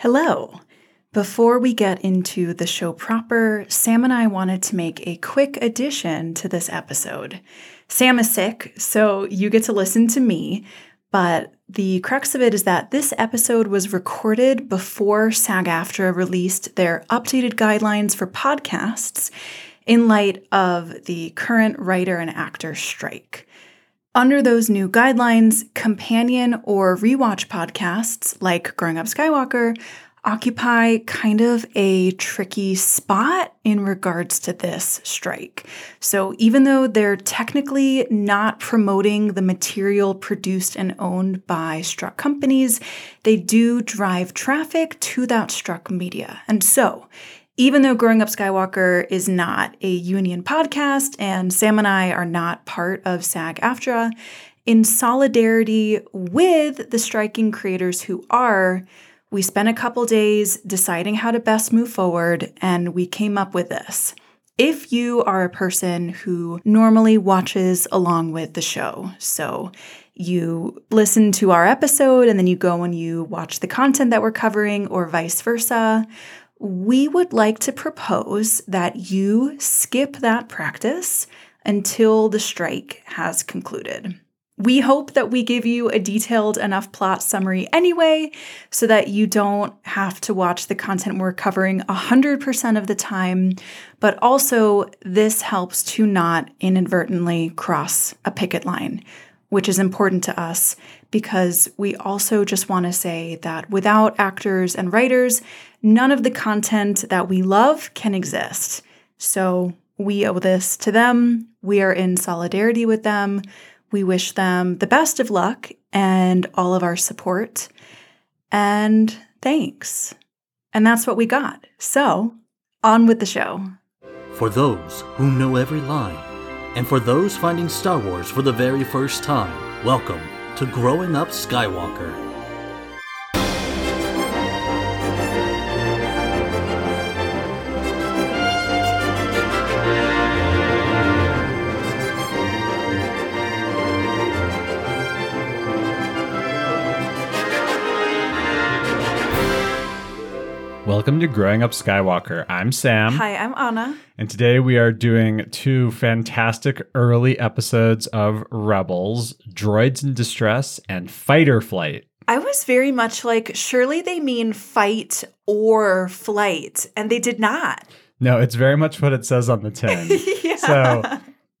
Hello. Before we get into the show proper, Sam and I wanted to make a quick addition to this episode. Sam is sick, so you get to listen to me, but the crux of it is that this episode was recorded before SAG AFTRA released their updated guidelines for podcasts in light of the current writer and actor strike. Under those new guidelines, companion or rewatch podcasts like Growing Up Skywalker occupy kind of a tricky spot in regards to this strike. So, even though they're technically not promoting the material produced and owned by struck companies, they do drive traffic to that struck media. And so, even though Growing Up Skywalker is not a union podcast and Sam and I are not part of SAG AFTRA, in solidarity with the striking creators who are, we spent a couple days deciding how to best move forward and we came up with this. If you are a person who normally watches along with the show, so you listen to our episode and then you go and you watch the content that we're covering, or vice versa, we would like to propose that you skip that practice until the strike has concluded. We hope that we give you a detailed enough plot summary anyway, so that you don't have to watch the content we're covering 100% of the time, but also this helps to not inadvertently cross a picket line, which is important to us because we also just want to say that without actors and writers, none of the content that we love can exist. So we owe this to them. We are in solidarity with them. We wish them the best of luck and all of our support. And thanks. And that's what we got. So, on with the show. For those who know every line, and for those finding Star Wars for the very first time, welcome to Growing Up Skywalker. Welcome to Growing Up Skywalker. I'm Sam. Hi, I'm Anna. And today we are doing two fantastic early episodes of Rebels Droids in Distress and Fighter Flight. I was very much like, surely they mean fight or flight, and they did not. No, it's very much what it says on the tin. yeah. So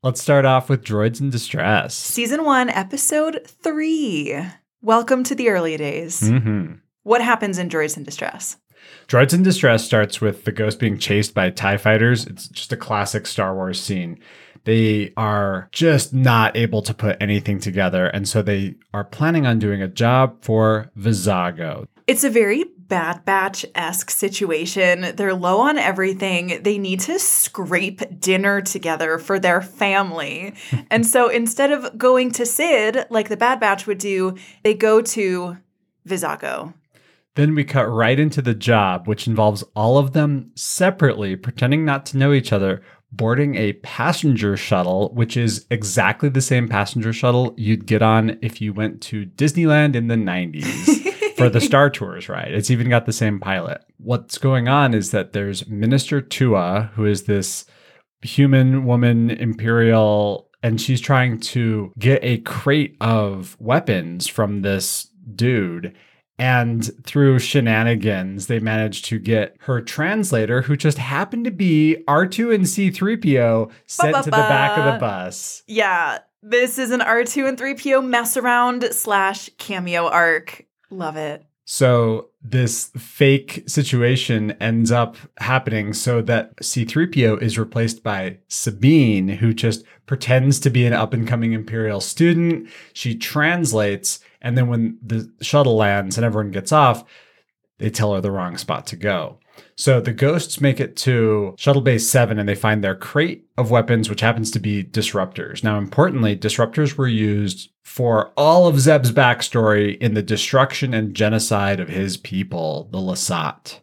let's start off with Droids in Distress. Season one, episode three. Welcome to the early days. Mm-hmm. What happens in Droids in Distress? Droids in Distress starts with the ghost being chased by TIE fighters. It's just a classic Star Wars scene. They are just not able to put anything together. And so they are planning on doing a job for Vizago. It's a very Bad Batch esque situation. They're low on everything. They need to scrape dinner together for their family. and so instead of going to Cid like the Bad Batch would do, they go to Vizago. Then we cut right into the job, which involves all of them separately, pretending not to know each other, boarding a passenger shuttle, which is exactly the same passenger shuttle you'd get on if you went to Disneyland in the 90s for the Star Tours ride. It's even got the same pilot. What's going on is that there's Minister Tua, who is this human woman imperial, and she's trying to get a crate of weapons from this dude and through shenanigans, they managed to get her translator, who just happened to be R2 and C3PO, sent to the back of the bus. Yeah, this is an R2 and 3PO mess around slash cameo arc. Love it. So this fake situation ends up happening so that C3PO is replaced by Sabine, who just pretends to be an up and coming Imperial student. She translates and then when the shuttle lands and everyone gets off, they tell her the wrong spot to go. So the ghosts make it to Shuttle Base 7 and they find their crate of weapons, which happens to be disruptors. Now, importantly, disruptors were used for all of Zeb's backstory in the destruction and genocide of his people, the Lasat.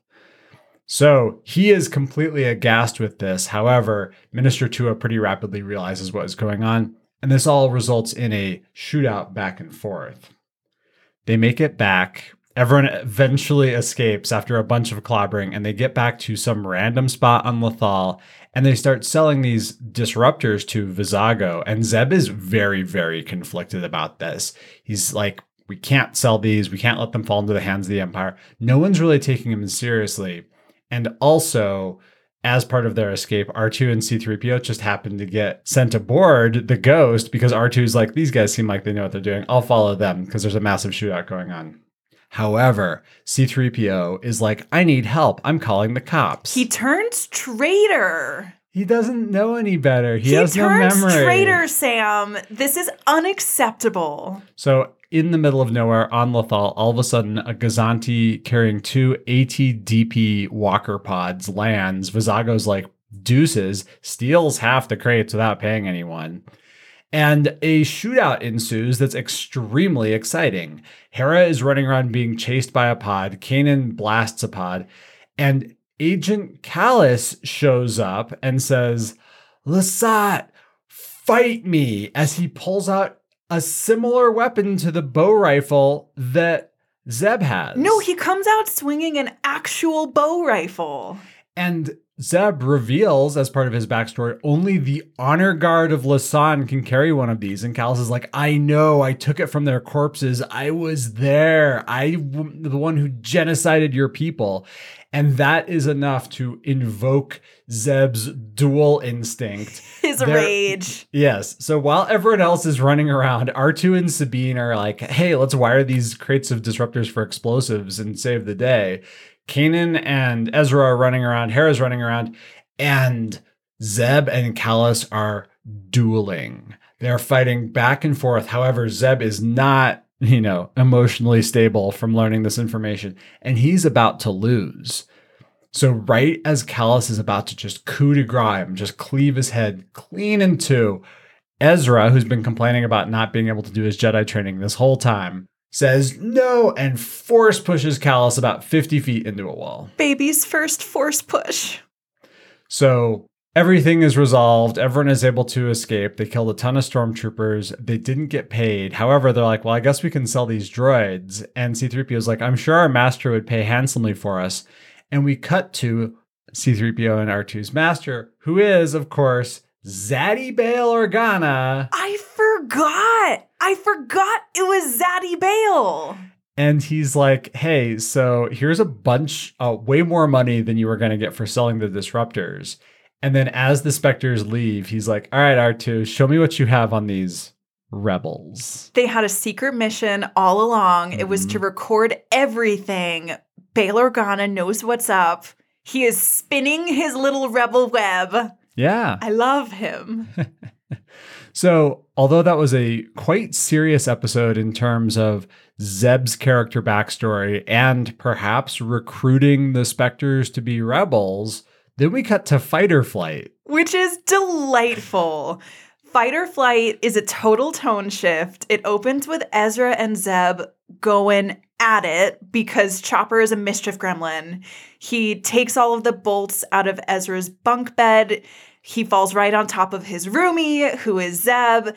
So he is completely aghast with this. However, Minister Tua pretty rapidly realizes what is going on, and this all results in a shootout back and forth. They make it back, Everyone eventually escapes after a bunch of clobbering and they get back to some random spot on Lothal and they start selling these disruptors to Vizago. And Zeb is very, very conflicted about this. He's like, we can't sell these. We can't let them fall into the hands of the Empire. No one's really taking him seriously. And also, as part of their escape, R2 and C3PO just happen to get sent aboard the Ghost because R2's like, these guys seem like they know what they're doing. I'll follow them because there's a massive shootout going on. However, C3PO is like, I need help. I'm calling the cops. He turns traitor. He doesn't know any better. He, He has no turns memory. traitor, Sam. This is unacceptable. So, in the middle of nowhere on Lothal, all of a sudden, a Gozanti carrying two ATDP walker pods lands. Vizago's like, deuces, steals half the crates without paying anyone. And a shootout ensues that's extremely exciting. Hera is running around being chased by a pod. Kanan blasts a pod. And Agent Callus shows up and says, Lasat, fight me, as he pulls out a similar weapon to the bow rifle that Zeb has. No, he comes out swinging an actual bow rifle. And Zeb reveals, as part of his backstory, only the honor guard of Lasan can carry one of these. And Callus is like, I know, I took it from their corpses. I was there. I, the one who genocided your people. And that is enough to invoke Zeb's duel instinct. His There- rage. Yes. So while everyone else is running around, R2 and Sabine are like, hey, let's wire these crates of disruptors for explosives and save the day. Kanan and Ezra are running around, Hera's running around, and Zeb and Callus are dueling. They're fighting back and forth. However, Zeb is not, you know, emotionally stable from learning this information, and he's about to lose. So, right as Callus is about to just coup de grace him, just cleave his head clean in two, Ezra, who's been complaining about not being able to do his Jedi training this whole time, says no and force pushes Callus about 50 feet into a wall. Baby's first force push. So everything is resolved. Everyone is able to escape. They killed a ton of stormtroopers. They didn't get paid. However, they're like, well, I guess we can sell these droids. And C3PO is like, I'm sure our master would pay handsomely for us. And we cut to C3PO and R2's master, who is, of course, Zaddy Bail Organa. I forgot. I forgot it was Zaddy Bail. And he's like, hey, so here's a bunch, uh, way more money than you were going to get for selling the disruptors. And then as the Spectres leave, he's like, all right, R2, show me what you have on these rebels. They had a secret mission all along. It was to record everything. Bail Organa knows what's up. He is spinning his little rebel web. Yeah. I love him. So, although that was a quite serious episode in terms of Zeb's character backstory and perhaps recruiting the Spectres to be rebels, then we cut to fighter flight. which is delightful. Fighter Flight is a total tone shift. It opens with Ezra and Zeb going at it because Chopper is a mischief gremlin. He takes all of the bolts out of Ezra's bunk bed. He falls right on top of his roomie, who is Zeb.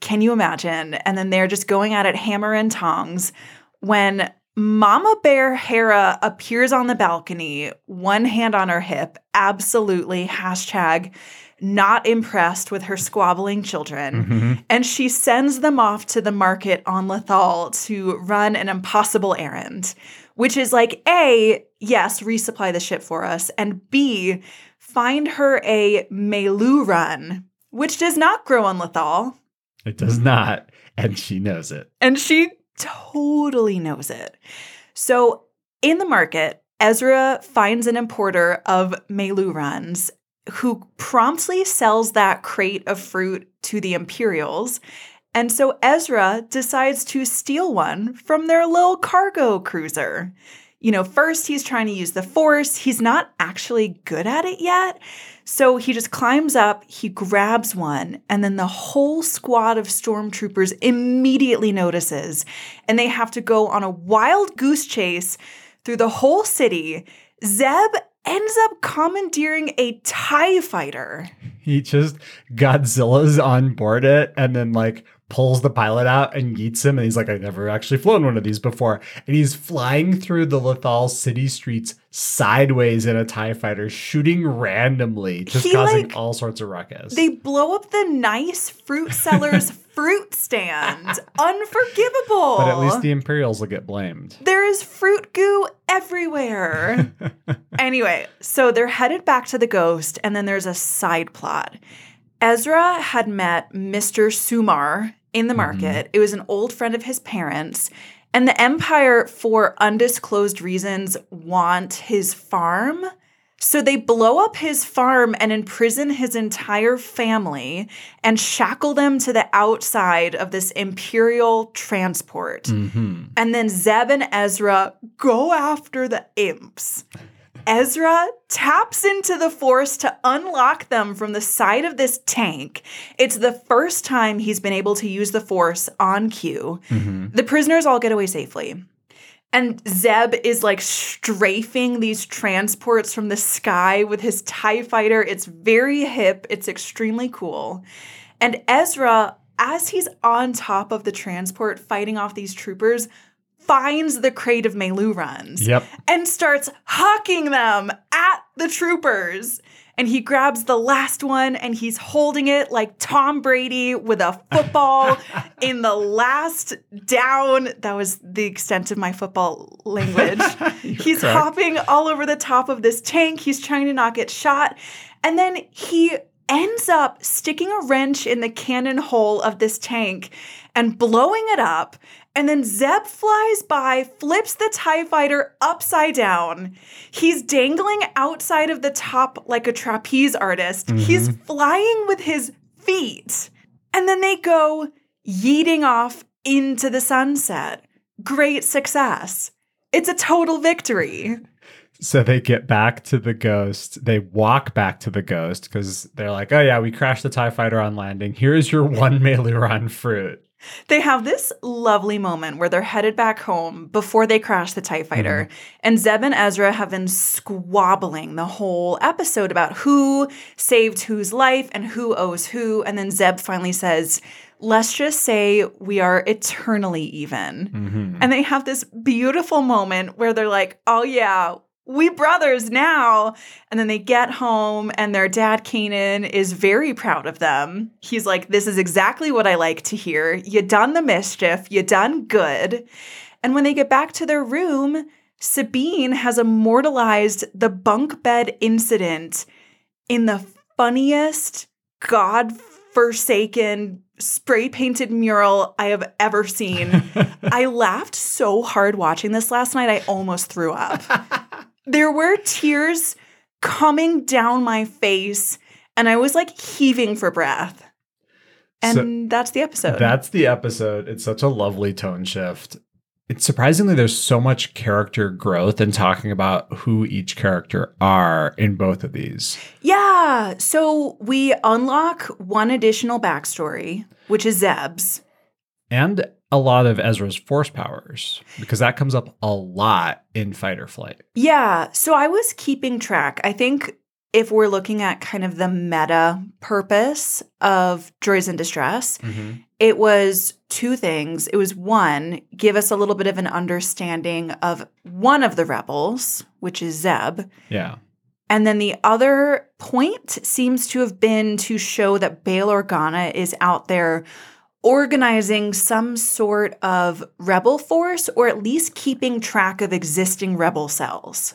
Can you imagine? And then they're just going at it hammer and tongs when Mama Bear Hera appears on the balcony, one hand on her hip, absolutely hashtag not impressed with her squabbling children. Mm-hmm. And she sends them off to the market on Lothal to run an impossible errand, which is like A, yes, resupply the ship for us, and B, find her a Meiloorun, which does not grow on Lothal. It does not, and she knows it. And she totally knows it. So in the market, Ezra finds an importer of Meilooruns who promptly sells that crate of fruit to the Imperials. And so Ezra decides to steal one from their little cargo cruiser. You know, first he's trying to use the force. He's not actually good at it yet. So he just climbs up, he grabs one, and then the whole squad of stormtroopers immediately notices. And they have to go on a wild goose chase through the whole city. Zeb ends up commandeering a TIE fighter. he just Godzilla's on board it and then like pulls the pilot out and yeets him and he's like I've never actually flown one of these before and he's flying through the Lothal city streets sideways in a tie fighter shooting randomly just He, causing like- all sorts of ruckus. They blow up the nice fruit seller's fruit stand. Unforgivable. but at least the Imperials will get blamed. There is fruit goo everywhere. anyway, so they're headed back to the ghost, and then there's a side plot. Ezra had met Mr. Sumar in the market. It was an old friend of his parents. And the Empire, for undisclosed reasons, want his farm. So they blow up his farm and imprison his entire family and shackle them to the outside of this imperial transport. hmm And then Zeb and Ezra go after the imps. Ezra taps into the force to unlock them from the side of this tank. It's the first time he's been able to use the force on cue. hmm The prisoners all get away safely. And Zeb is like strafing these transports from the sky with his TIE fighter. It's very hip, it's extremely cool. And Ezra, as he's on top of the transport fighting off these troopers, finds the crate of Meilooruns Yep. and starts hucking them at the troopers. And he grabs the last one and he's holding it like Tom Brady with a football in the last down. That was the extent of my football language. he's correct. hopping all over the top of this tank. He's trying to not get shot. And then he ends up sticking a wrench in the cannon hole of this tank and blowing it up. And then Zeb flies by, flips the TIE fighter upside down. He's dangling outside of the top like a trapeze artist. Mm-hmm. He's flying with his feet. And then they go yeeting off into the sunset. Great success. It's a total victory. So they get back to the ghost. They walk back to the ghost because they're like, oh, yeah, we crashed the TIE fighter on landing. Here's your one Meiloorun fruit. They have this lovely moment where they're headed back home before they crash the TIE fighter. And Zeb and Ezra have been squabbling the whole episode about who saved whose life and who owes who. And then Zeb finally says, Let's just say we are eternally even. Mhm. And they have this beautiful moment where they're like, oh, yeah, we brothers now. And then they get home, and their dad, Kanan, is very proud of them. He's like, this is exactly what I like to hear. You done the mischief, you done good. And when they get back to their room, Sabine has immortalized the bunk bed incident in the funniest, God forsaken, spray painted mural I have ever seen. I laughed so hard watching this last night, I almost threw up. there were tears coming down my face, and I was like heaving for breath. And that's the episode. That's the episode. It's such a lovely tone shift. It's surprisingly there's so much character growth in talking about who each character are in both of these. yeah. So we unlock one additional backstory, which is Zeb's. And a lot of Ezra's force powers, because that comes up a lot in Fighter Flight. Yeah. So I was keeping track. I think if we're looking at kind of the meta purpose of Droids in Distress, mm-hmm. it was two things. It was one, give us a little bit of an understanding of one of the rebels, which is Zeb. Yeah. And then the other point seems to have been to show that Bail Organa is out there organizing some sort of rebel force or at least keeping track of existing rebel cells.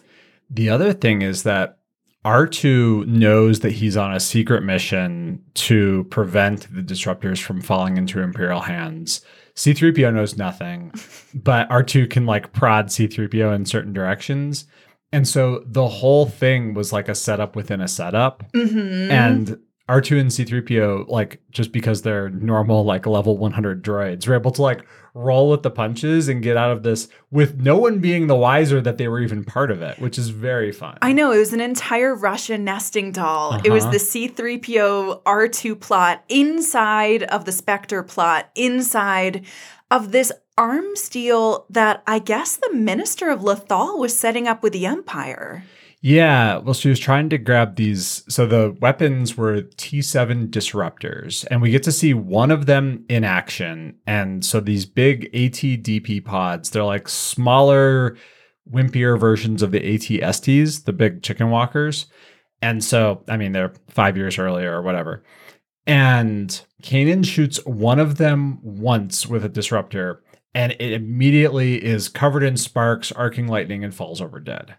The other thing is that R2 knows that he's on a secret mission to prevent the disruptors from falling into Imperial hands. C3PO knows nothing, but R2 can like prod C3PO in certain directions. And so the whole thing was like a setup within a setup. Mm-hmm. And R2 and C3PO, like just because they're normal, like level 100 droids, were able to like roll with the punches and get out of this with no one being the wiser that they were even part of it, which is very fun. I know it was an entire Russian nesting doll. It was Uh-huh. the C3PO R2 plot inside of the Spectre plot, inside of this arms deal that I guess the minister of Lothal was setting up with the Empire. Yeah, well, she was trying to grab these. So the weapons were T7 disruptors, and we get to see one of them in action. And so these big ATDP pods, they're like smaller, wimpier versions of the ATSTs, the big chicken walkers. And so, I mean, they're five years earlier or whatever. And Kanan shoots one of them once with a disruptor, and it immediately is covered in sparks, arcing lightning, and falls over dead.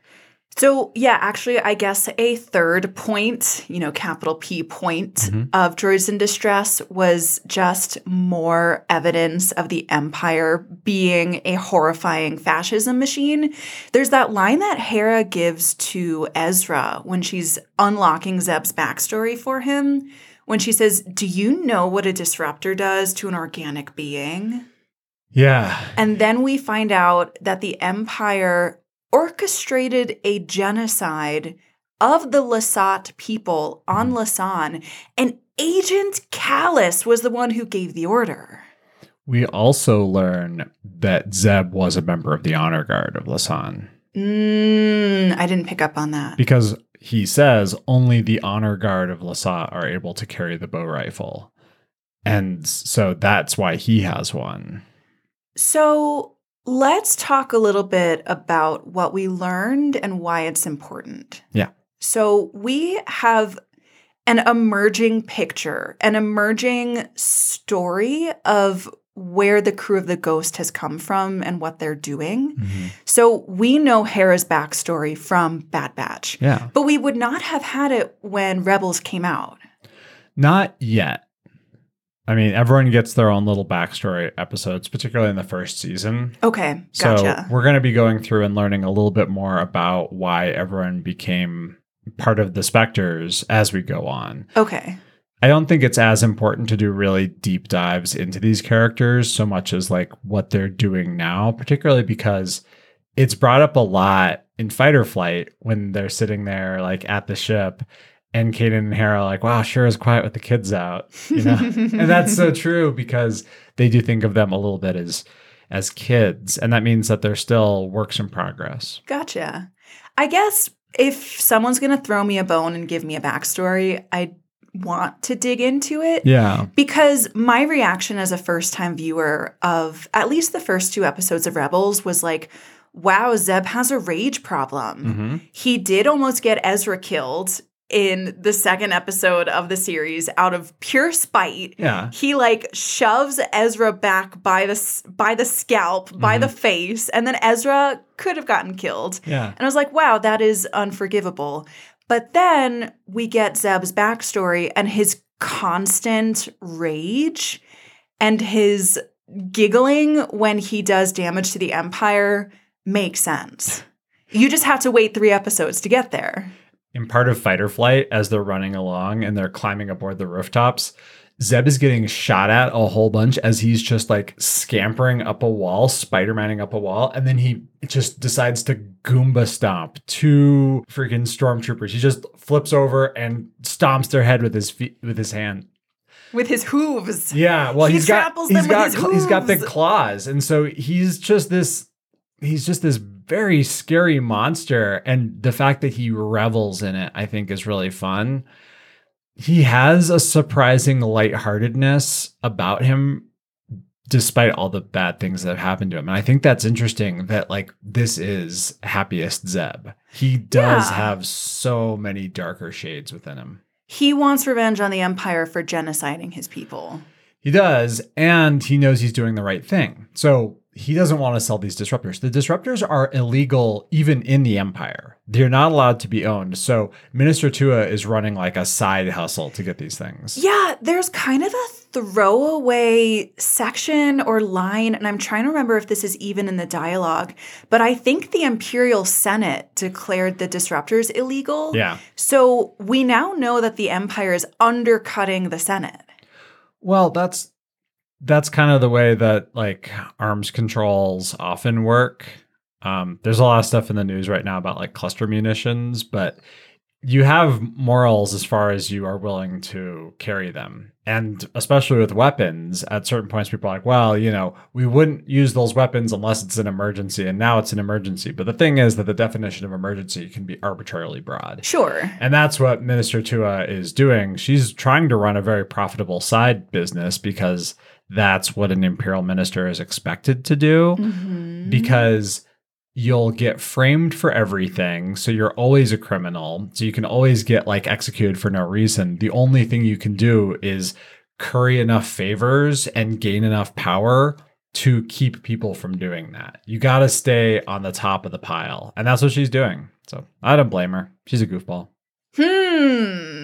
So, yeah, actually, I guess a third point, you know, capital P point Mhm. of Droids in Distress was just more evidence of the Empire being a horrifying fascism machine. There's that line that Hera gives to Ezra when she's unlocking Zeb's backstory for him, when she says, Do you know what a disruptor does to an organic being? Yeah. And then we find out that the Empire orchestrated a genocide of the Lasat people on Lasan, and Agent Callus was the one who gave the order. We also learn that Zeb was a member of the honor guard of Lasan Mm, I didn't pick up on that. because he says only the honor guard of Lasat are able to carry the bow rifle. And so that's why he has one. So let's talk a little bit about what we learned and why it's important. Yeah. So we have an emerging picture, an emerging story of where the crew of the Ghost has come from and what they're doing. Mm-hmm. So we know Hera's backstory from Bad Batch, Yeah. but we would not have had it when Rebels came out. Not yet. I mean, everyone gets their own little backstory episodes, particularly in the first season. Okay, So we're going to be going through and learning a little bit more about why everyone became part of the Spectres as we go on. okay. I don't think it's as important to do really deep dives into these characters so much as like what they're doing now, particularly because it's brought up a lot in Fighter Flight when they're sitting there like at the ship and Kanan and Hera are like, wow, sure is quiet with the kids out. You know? and that's so true because they do think of them a little bit as as kids. And that means that they're still works in progress. Gotcha. I guess if someone's going to throw me a bone and give me a backstory, I want to dig into it Yeah. because my reaction as a first time viewer of at least the first two episodes of Rebels was like, wow, Zeb has a rage problem. hmm He did almost get Ezra killed in the second episode of the series out of pure spite. Yeah. He like shoves Ezra back by the by the scalp, by the mm-hmm. face, and then Ezra could have gotten killed. Yeah. And I was like, wow, that is unforgivable. But then we get Zeb's backstory and his constant rage and his giggling when he does damage to the Empire makes sense. You just have to wait three episodes to get there. In part of Fighter Flight as they're running along and they're climbing aboard the rooftops zeb is getting shot at a whole bunch as he's just like scampering up a wall spider-maning up a wall and then he just decides to goomba stomp two freaking stormtroopers. He just flips over and stomps their head with his feet with his hand. With his hooves. yeah well He he's got he's with got he's got big claws and so he's just this he's just this very scary monster and the fact that he revels in it i think is really fun he has a surprising lightheartedness about him despite all the bad things that have happened to him and i think that's interesting that like this is happiest zeb he does Yeah. have so many darker shades within him He wants revenge on the Empire for genociding his people. He does, and he knows he's doing the right thing. So he doesn't want to sell these disruptors. The disruptors are illegal even in the Empire. They're not allowed to be owned. So Minister Tua is running like a side hustle to get these things. Yeah, there's kind of a throwaway section or line, and I'm trying to remember if this is even in the dialogue, but I think the Imperial Senate declared the disruptors illegal. Yeah. So we now know that the Empire is undercutting the Senate. Well, that's that's kind of the way that like arms controls often work. Um, there's a lot of stuff in the news right now about like cluster munitions, but you have morals as far as you are willing to carry them. And especially with weapons, at certain points, people are like, well, you know, we wouldn't use those weapons unless it's an emergency. And now it's an emergency. But the thing is that the definition of emergency can be arbitrarily broad. Sure. And that's what Minister Tua is doing. She's trying to run a very profitable side business because that's what an imperial minister is expected to do. Mhm. Because you'll get framed for everything. So you're always a criminal. So you can always get like executed for no reason. The only thing you can do is curry enough favors and gain enough power to keep people from doing that. You got to stay on the top of the pile. And that's what she's doing. So I don't blame her. She's a goofball. Hmm.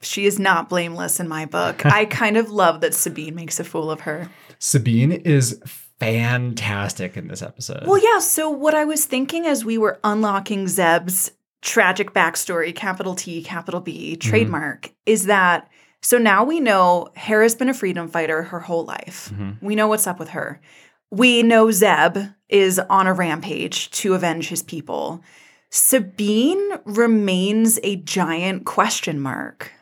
She is not blameless in my book. I kind of love that Sabine makes a fool of her. Sabine is fantastic in this episode. Well, yeah. So, what I was thinking as we were unlocking Zeb's tragic backstory, capital T, capital B, trademark, is that so now we know Hera's been a freedom fighter her whole life. Mhm. We know what's up with her. We know Zeb is on a rampage to avenge his people. Sabine remains a giant question mark.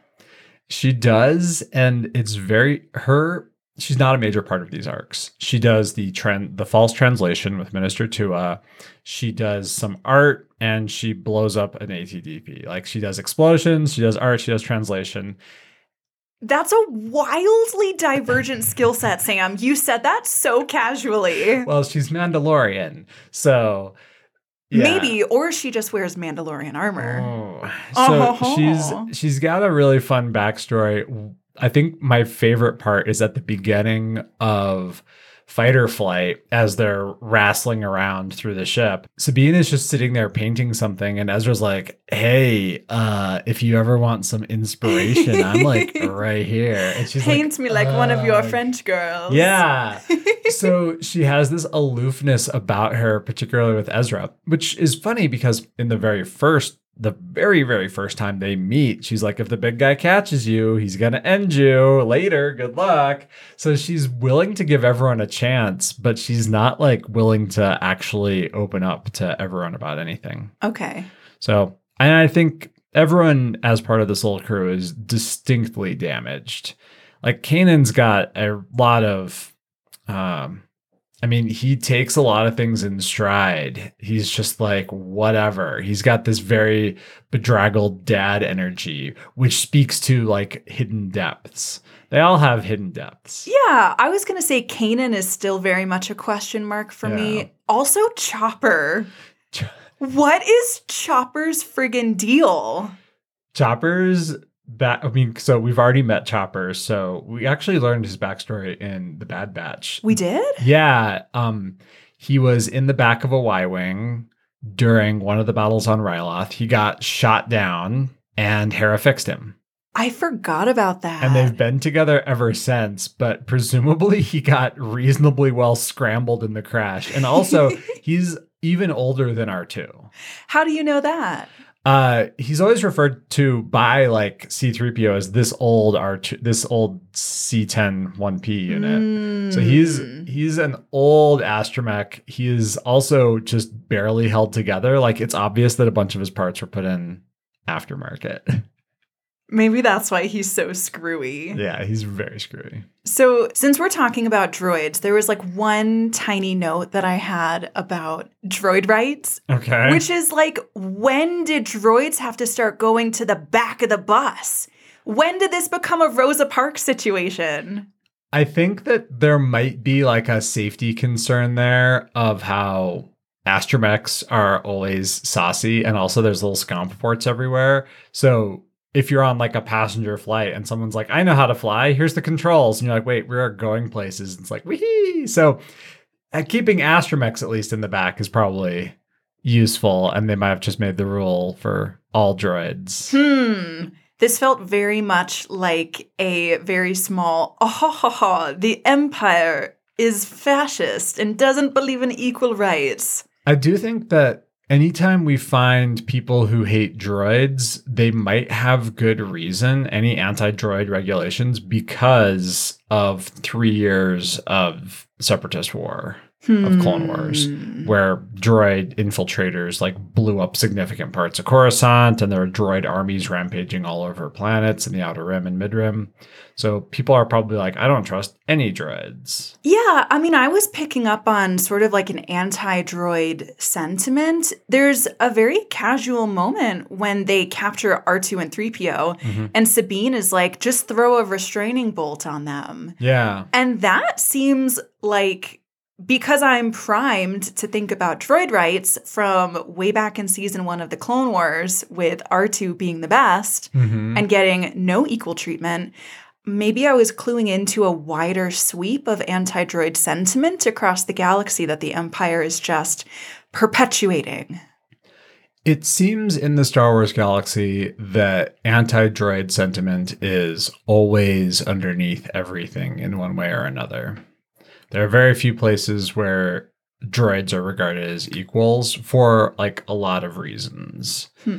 She does, and it's very her. She's not a major part of these arcs. She does the trend, the false translation with Minister Tua. She does some art, and she blows up an ATDP. Like she does explosions, she does art, she does translation. That's a wildly divergent skill set, Sam. You said that so casually. Well, she's Mandalorian, so yeah. Maybe, or she just wears Mandalorian armor. Oh. So Oh. she's she's got a really fun backstory. I think my favorite part is at the beginning of fighter flight as they're wrestling around through the ship. Sabine is just sitting there painting something and Ezra's like, "Hey, uh if you ever want some inspiration, I'm like right here." And she's like, Paint me like one of your "Uh, French girls. yeah. so she has this aloofness about her, particularly with Ezra, which is funny because in the very first, the very, very first time they meet, she's like, if the big guy catches you, he's going to end you later. Good luck. So she's willing to give everyone a chance, but she's not like willing to actually open up to everyone about anything. Okay. So, and I think everyone as part of this little crew is distinctly damaged. Like Kanan's got a lot of, um, I mean, he takes a lot of things in stride. He's just like, whatever. He's got this very bedraggled dad energy, which speaks to like hidden depths. They all have hidden depths. Yeah, I was going to say Kanan is still very much a question mark for Yeah. me. Also, Chopper. Ch- What is Chopper's friggin' deal? Chopper's back. I mean, so we've already met Chopper. So we actually learned his backstory in the Bad Batch. We did? Yeah. Um, he was in the back of a Y Wing during one of the battles on Ryloth. He got shot down and Hera fixed him. I forgot about that. And they've been together ever since, but presumably he got reasonably well scrambled in the crash. And also, he's even older than R2. How do you know that? Uh, he's always referred to by like C3PO as this old R2, this old C10 1P unit. So he's Mm. he's an old astromech. He is also just barely held together. Like it's obvious that a bunch of his parts were put in aftermarket. Maybe that's why he's so screwy. yeah, he's very screwy. So, since we're talking about droids, there was like one tiny note that I had about droid rights, Okay. which is like, when did droids have to start going to the back of the bus? When did this become a Rosa Parks situation? I think that there might be like a safety concern there of how astromechs are always saucy and also there's little scomp ports everywhere. So if you're on like a passenger flight and someone's like, I know how to fly, here's the controls. And you're like, wait, we are going places. It's like, wee. So uh, keeping astromechs at least in the back is probably useful. And they might have just made the rule for all droids. Hmm. This felt very much like a very small, oh, ha, ha, ha, the Empire is fascist and doesn't believe in equal rights. I do think that anytime we find people who hate droids, they might have good reason, any anti droid regulations, because of three years of separatist war. Of Clone hmm. Wars, where droid infiltrators like blew up significant parts of Coruscant, and there were droid armies rampaging all over planets in the Outer Rim and Mid Rim. So people are probably like, I don't trust any droids. Yeah, I mean, I was picking up on sort of like an anti droid sentiment. There's a very casual moment when they capture R2 and 3PO, mm-hmm. and Sabine is like, just throw a restraining bolt on them. Yeah. And that seems like because I'm primed to think about droid rights from way back in season one of the Clone Wars, with R2 being the best mm-hmm. and getting no equal treatment, maybe I was cluing into a wider sweep of anti droid sentiment across the galaxy that the Empire is just perpetuating. It seems in the Star Wars galaxy that anti droid sentiment is always underneath everything in one way or another. There are very few places where droids are regarded as equals for like a lot of reasons. Hmm.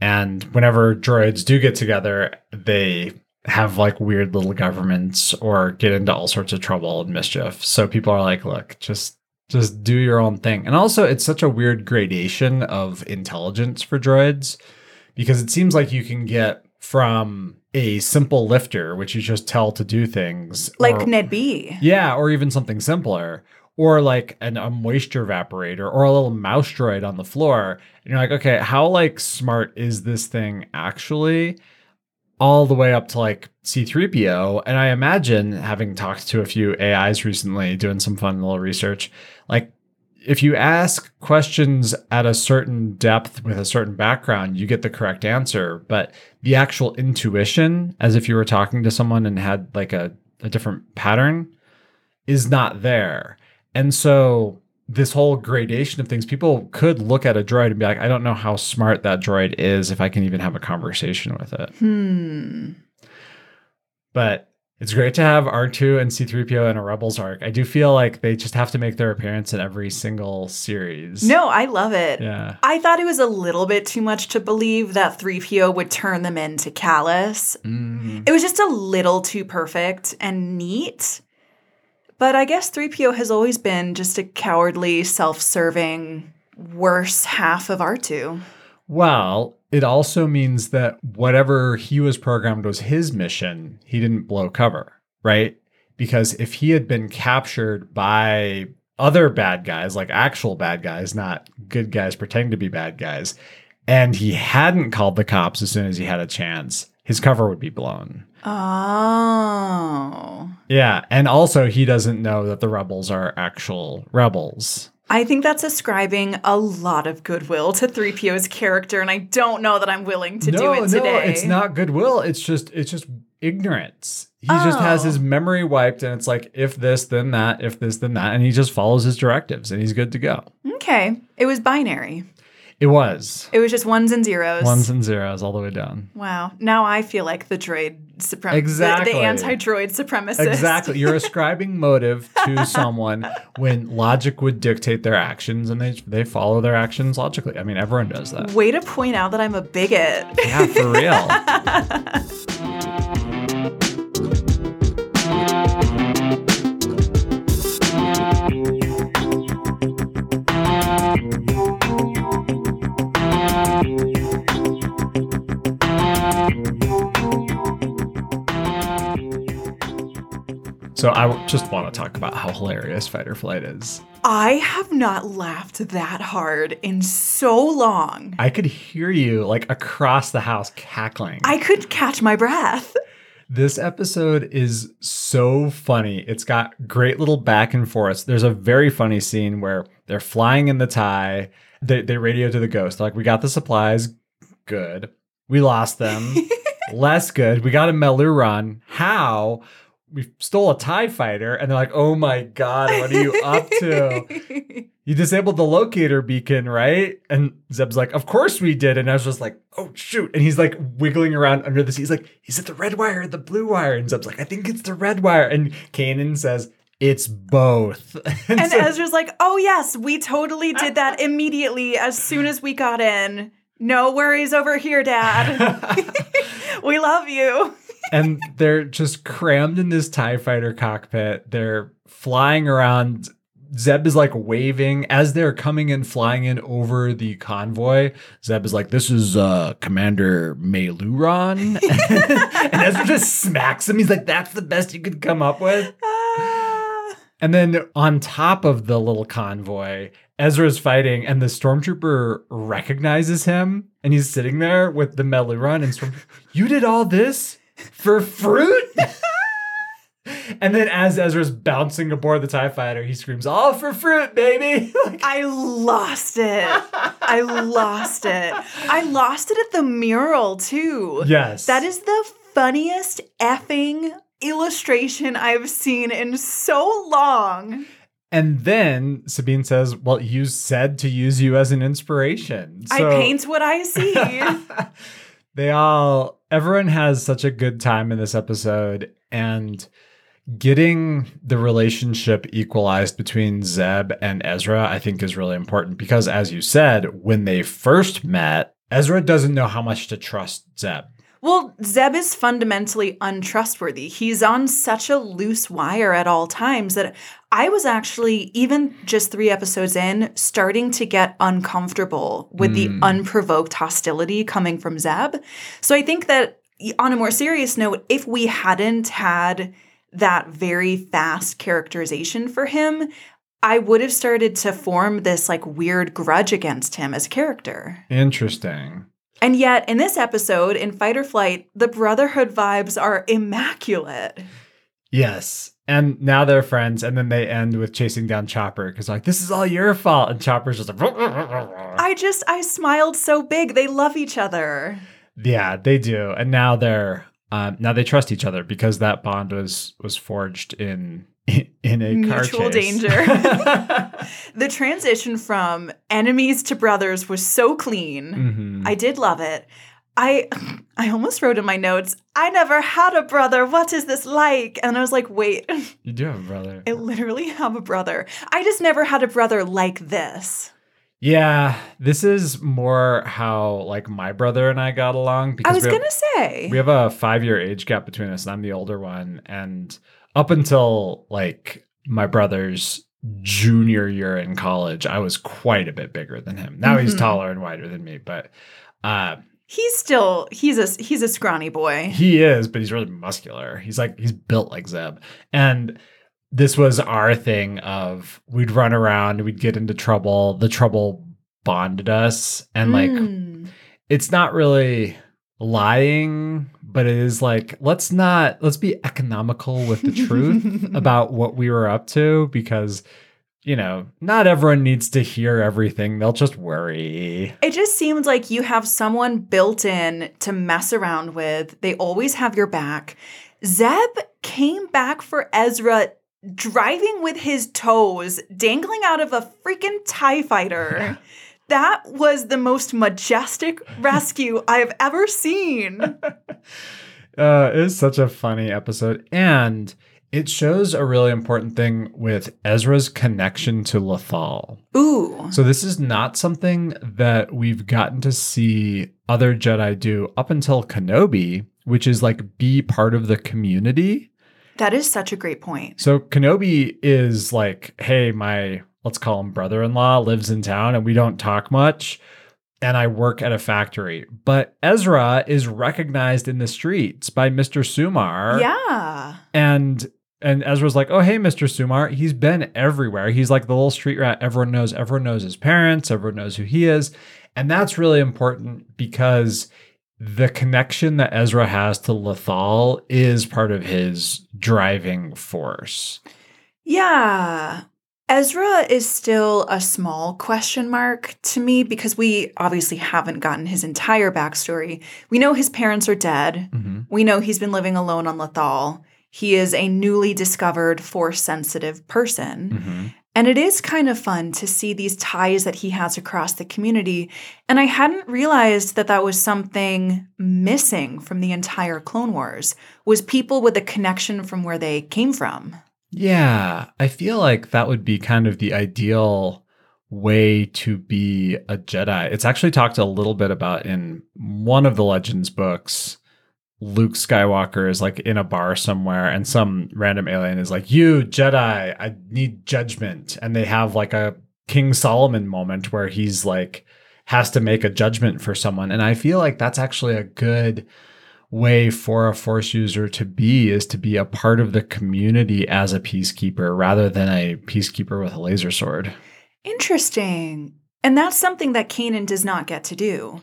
And whenever droids do get together, they have like weird little governments or get into all sorts of trouble and mischief. So people are like, look, just just do your own thing. And also it's such a weird gradation of intelligence for droids because it seems like you can get from a simple lifter, which you just tell to do things, Like or- Ned B. yeah, or even something simpler, or like an, a moisture evaporator, or a little mouse droid on the floor. And you're like, okay, how like smart is this thing actually? All the way up to like C3PO. And I imagine having talked to a few AIs recently, doing some fun little research, like if you ask questions at a certain depth with a certain background, you get the correct answer. But the actual intuition, as if you were talking to someone and had like a, a different pattern, is not there. And so this whole gradation of things, people could look at a droid and be like, I don't know how smart that droid is if I can even have a conversation with it. Hmm. But it's great to have R2 and C3PO in a Rebels arc. I do feel like they just have to make their appearance in every single series. No, I love it. Yeah. I thought it was a little bit too much to believe that 3PO would turn them into Callus. Mhm. It was just a little too perfect and neat. But I guess 3PO has always been just a cowardly, self serving, worse half of R2. Well, it also means that whatever he was programmed was his mission, he didn't blow cover, right? Because if he had been captured by other bad guys, like actual bad guys, not good guys pretending to be bad guys, and he hadn't called the cops as soon as he had a chance, his cover would be blown. Oh. Yeah. And also, he doesn't know that the rebels are actual rebels. I think that's ascribing a lot of goodwill to 3PO's character, and I don't know that I'm willing to do it today. No, it's not goodwill. It's just it's just ignorance. He just has Oh. his memory wiped, and it's like if this, then that, if this, then that, and he just follows his directives, and he's good to go. Okay. It was binary. It was It was just ones and zeros. ones and zeros all the way down. Wow. Now I feel like the droid supremacist. Exactly. The, the anti-droid supremacist. Exactly. You're ascribing motive to someone when logic would dictate their actions, and they they follow their actions logically. I mean, everyone does that. Way to point out that I'm a bigot. Yeah, for real. So I just want to talk about how hilarious Fighter Flight is. I have not laughed that hard in so long. I could hear you like across the house cackling. I could catch my breath. This episode is so funny. It's got great little back and forths. There's a very funny scene where they're flying in the tie. They, they radio to the ghost. They're like, we got the supplies. Good. We lost them. Less good. We got a Meiloorun. How? We stole a TIE fighter. And they're like, oh my God, what are you up to? You disabled the locator beacon, right? And Zeb's like, Of course we did. And I was just like, Oh, shoot. And he's like wiggling around under the seat. He's like, Is it the red wire or the blue wire? And Zeb's like, I think it's the red wire. And Kanan says, It's both. and so- Ezra's like, oh, yes, we totally did that immediately as soon as we got in. No worries over here, Dad. we love you. And they're just crammed in this TIE fighter cockpit. They're flying around Zeb is like waving as they're coming and flying in over the convoy. Zeb is like, "This is uh, Commander Meiloorun," and Ezra just smacks him. He's like, "That's the best you could come up with." Ah. And then on top of the little convoy, Ezra's fighting, and the stormtrooper recognizes him, and he's sitting there with the Meiloorun. And storm, you did all this for fruit. and then as Ezra's bouncing aboard the Tie Fighter, he screams, "All for fruit, baby!" Like, I lost it. I lost it. I lost it at the mural too. yes, That is the funniest effing illustration I've seen in so long. And then Sabine says, "Well, you said to use you as an inspiration." I paint what I see. they all everyone has such a good time in this episode and getting the relationship equalized between Zeb and Ezra I think is really important because as you said when they first met Ezra doesn't know how much to trust Zeb. Well, Zeb is fundamentally untrustworthy. He's on such a loose wire at all times that I was actually, even just three episodes in, starting to get uncomfortable with the Mm. unprovoked hostility coming from Zeb. So I think that on a more serious note, if we hadn't had that very fast characterization for him, I would have started to form this like weird grudge against him as a character. Interesting. And yet, in this episode, in Fighter Flight, the Brotherhood vibes are immaculate. Yes. And now they're friends and then they end with chasing down Chopper cuz like this is all your fault and Chopper's just like I just, I smiled so big. They love each other. Yeah, they do, and now they're um, now they trust each other because that bond was was forged in in a car Mutual danger. The transition from enemies to brothers was so clean. Mhm. I did love it. I I almost wrote in my notes, I never had a brother. What is this like? And I was like, wait, You do have a brother. I literally have a brother. I just never had a brother like this. yeah, this is more how like my brother and I got along because I was have, gonna say. we have a five year age gap between us, and I'm the older one. And up until like my brother's junior year in college, I was quite a bit bigger than him. Now he's Mhm. taller and wider than me, but uh, He's still he's a he's a scrawny boy. He is, but he's really muscular. He's like he's built like Zeb. And this was our thing of we'd run around, we'd get into trouble. The trouble bonded us. And like Mm. it's not really lying, but it is like let's not let's be economical with the truth about what we were up to because you know, not everyone needs to hear everything. They'll just worry. It just seems like you have someone built in to mess around with. They always have your back. Zeb came back for Ezra driving with his toes dangling out of a freaking TIE fighter. That was the most majestic rescue I have ever seen. Uh, it's such a funny episode, and it shows a really important thing with Ezra's connection to Lothal. Ooh. So this is not something that we've gotten to see other Jedi do up until Kenobi, which is like be part of the community. That is such a great point. So Kenobi is like, hey, my let's call him brother-in-law lives in town, and we don't talk much. And I work at a factory. But Ezra is recognized in the streets by Mr. Sumar. Yeah. And and Ezra's like, oh hey, Mr. Sumar. He's been everywhere. He's like the little street rat. Everyone knows. Everyone knows his parents. Everyone knows who he is. And that's really important because the connection that Ezra has to Lothal is part of his driving force. Yeah. Ezra is still a small question mark to me because we obviously haven't gotten his entire backstory. We know his parents are dead. We know he's been living alone on Lothal. He is a newly discovered force sensitive person. Mhm. And it is kind of fun to see these ties that he has across the community. And I hadn't realized that that was something missing from the entire Clone Wars was people with a connection from where they came from. Yeah, I feel like that would be kind of the ideal way to be a Jedi. It's actually talked a little bit about in one of the Legends books. Luke Skywalker is like in a bar somewhere and some random alien is like, You, Jedi, I need judgment. And they have like a King Solomon moment where he's like, has to make a judgment for someone. And I feel like that's actually a good way for a force user to be is to be a part of the community as a peacekeeper rather than a peacekeeper with a laser sword. Interesting. And that's something that Kanan does not get to do.